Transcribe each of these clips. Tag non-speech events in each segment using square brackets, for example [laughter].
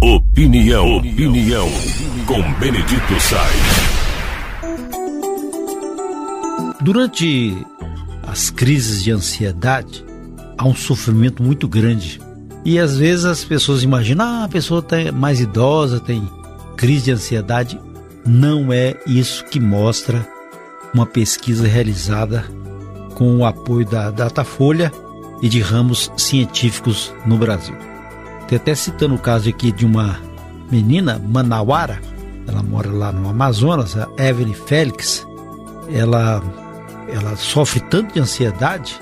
Opinião, opinião, com Benedito Sainz. Durante as crises de ansiedade, há um sofrimento muito grande. E às vezes as pessoas imaginam, ah, a pessoa tá mais idosa, tem crise de ansiedade. Não é isso que mostra uma pesquisa realizada com o apoio da Datafolha e de ramos científicos no Brasil. Tem até citando o caso aqui de uma menina, Manauara, ela mora lá no Amazonas, a Evelyn Félix. Ela, ela sofre tanto de ansiedade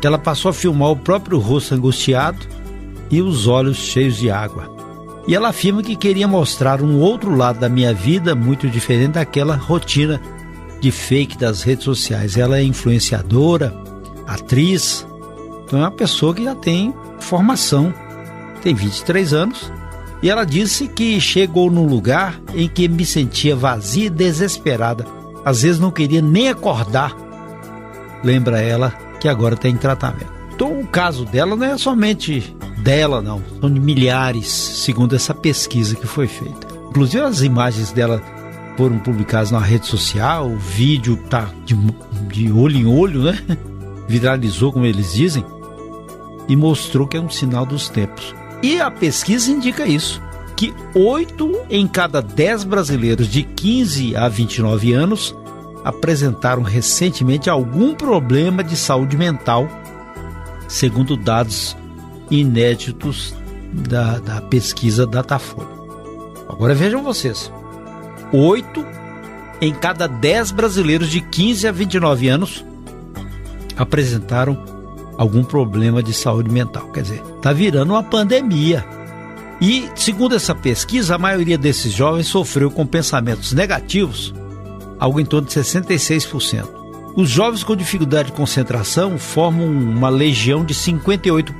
que ela passou a filmar o próprio rosto angustiado e os olhos cheios de água. E ela afirma que queria mostrar um outro lado da minha vida muito diferente daquela rotina de fake das redes sociais. Ela é influenciadora, atriz, então é uma pessoa que já tem formação, tem 23 anos, e ela disse que chegou num lugar em que me sentia vazia e desesperada. Às vezes não queria nem acordar. Lembra ela que agora está em tratamento. Então o caso dela não é somente dela, não. São de milhares, segundo essa pesquisa que foi feita. Inclusive as imagens dela foram publicadas na rede social, o vídeo tá de, de olho em olho, né? [laughs] Viralizou, como eles dizem, e mostrou que é um sinal dos tempos. E a pesquisa indica isso, que 8 em cada 10 brasileiros de 15 a 29 anos apresentaram recentemente algum problema de saúde mental, segundo dados inéditos da, da pesquisa Datafolha. Agora vejam vocês: 8 em cada 10 brasileiros de 15 a 29 anos apresentaram algum problema de saúde mental. Quer dizer, está virando uma pandemia. E, segundo essa pesquisa, a maioria desses jovens sofreu com pensamentos negativos, algo em torno de 66%. Os jovens com dificuldade de concentração formam uma legião de 58%.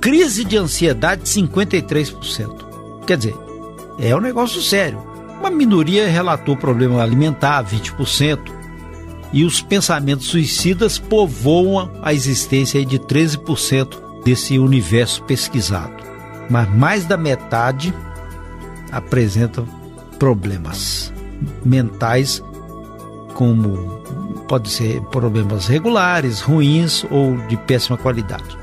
Crise de ansiedade, 53%. Quer dizer, é um negócio sério. Uma minoria relatou problema alimentar, 20%, e os pensamentos suicidas povoam a existência de 13% desse universo pesquisado. Mas mais da metade apresentam problemas mentais, como pode ser problemas regulares, ruins ou de péssima qualidade.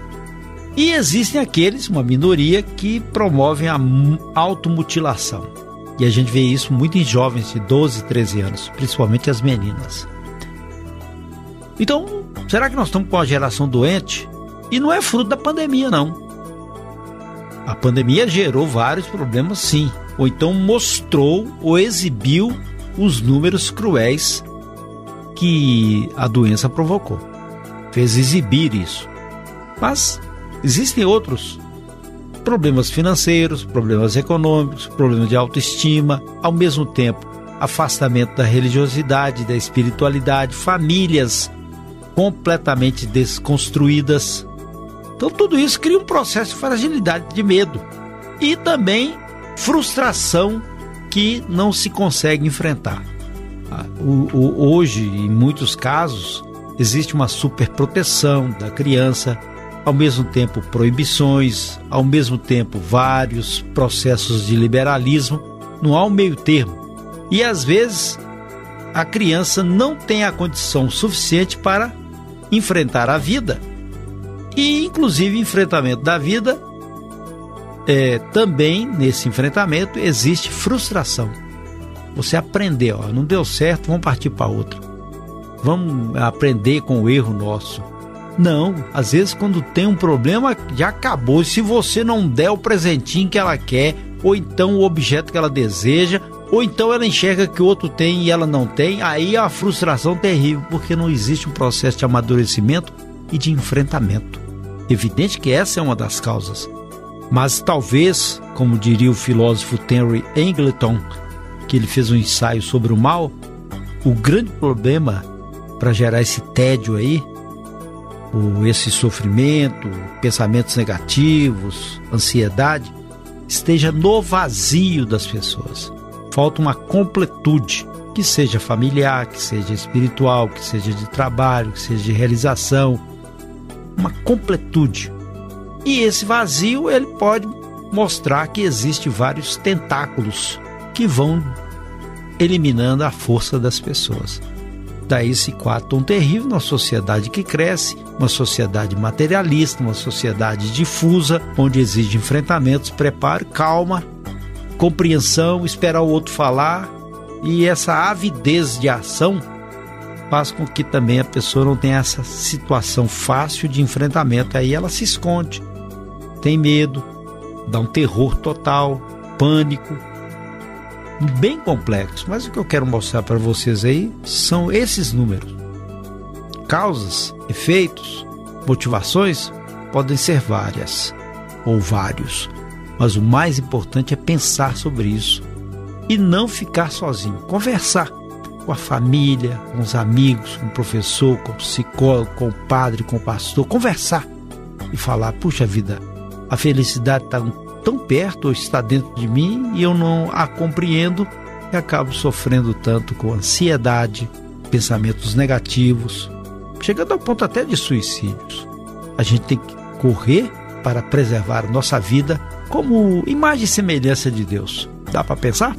E existem aqueles, uma minoria, que promovem a automutilação e a gente vê isso muito em jovens de 12, 13 anos, principalmente as meninas. Então, será que nós estamos com uma geração doente? E não é fruto da pandemia, não. A pandemia gerou vários problemas, sim. Ou então mostrou ou exibiu os números cruéis que a doença provocou. Fez exibir isso. Mas existem outros problemas financeiros, problemas econômicos, problemas de autoestima, ao mesmo tempo, afastamento da religiosidade, da espiritualidade, famílias completamente desconstruídas. Então, tudo isso cria um processo de fragilidade, de medo e também frustração que não se consegue enfrentar. Ah, o, o, hoje, em muitos casos, existe uma superproteção da criança ao mesmo tempo proibições, ao mesmo tempo vários processos de liberalismo, não há um meio termo. E às vezes a criança não tem a condição suficiente para enfrentar a vida. E inclusive enfrentamento da vida é, também nesse enfrentamento existe frustração. Você aprendeu, ó, não deu certo, vamos partir para outra. Vamos aprender com o erro nosso. Não, às vezes quando tem um problema já acabou. Se você não der o presentinho que ela quer, ou então o objeto que ela deseja, ou então ela enxerga que o outro tem e ela não tem, aí é uma frustração terrível, porque não existe um processo de amadurecimento e de enfrentamento. Evidente que essa é uma das causas. Mas talvez, como diria o filósofo Henry Angleton, que ele fez um ensaio sobre o mal, o grande problema para gerar esse tédio aí o, esse sofrimento, pensamentos negativos, ansiedade, esteja no vazio das pessoas. Falta uma completude, que seja familiar, que seja espiritual, que seja de trabalho, que seja de realização, uma completude. E esse vazio ele pode mostrar que existe vários tentáculos que vão eliminando a força das pessoas. Daí esse quadro tão terrível uma sociedade que cresce, uma sociedade materialista, uma sociedade difusa, onde exige enfrentamentos, preparo, calma, compreensão, esperar o outro falar e essa avidez de ação faz com que também a pessoa não tenha essa situação fácil de enfrentamento. Aí ela se esconde, tem medo, dá um terror total, pânico, bem complexo. Mas o que eu quero mostrar para vocês aí são esses números. Causas, efeitos, motivações podem ser várias ou vários, mas o mais importante é pensar sobre isso e não ficar sozinho, conversar com a família, com os amigos, com o professor, com o psicólogo, com o padre, com o pastor, conversar e falar: puxa vida, a felicidade está tão perto ou está dentro de mim e eu não a compreendo e acabo sofrendo tanto com ansiedade, pensamentos negativos, chegando ao ponto até de suicídios. A gente tem que correr para preservar nossa vida como imagem e semelhança de Deus. Dá para pensar?